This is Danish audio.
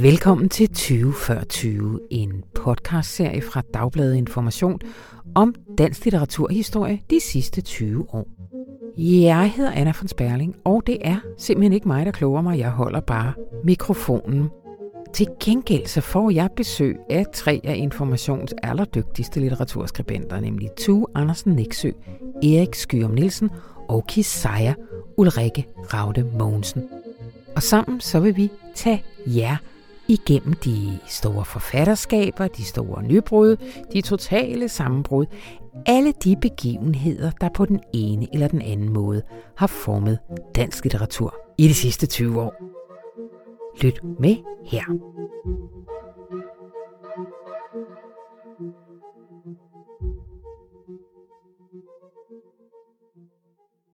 Velkommen til 20 før 20, en podcastserie fra Dagbladet Information om dansk litteraturhistorie de sidste 20 år. Jeg hedder Anna von Sperling, og det er simpelthen ikke mig, der kloger mig. Jeg holder bare mikrofonen. Til gengæld så får jeg besøg af tre af Informations allerdygtigste litteraturskribenter, nemlig Tue Andersen Nexø, Erik Skyrum Nielsen og Kisaya Ulrikke Raude Mogensen. Og sammen så vil vi tage jer igennem de store forfatterskaber, de store nybrud, de totale sammenbrud, alle de begivenheder, der på den ene eller den anden måde har formet dansk litteratur i de sidste 20 år. Lyt med her.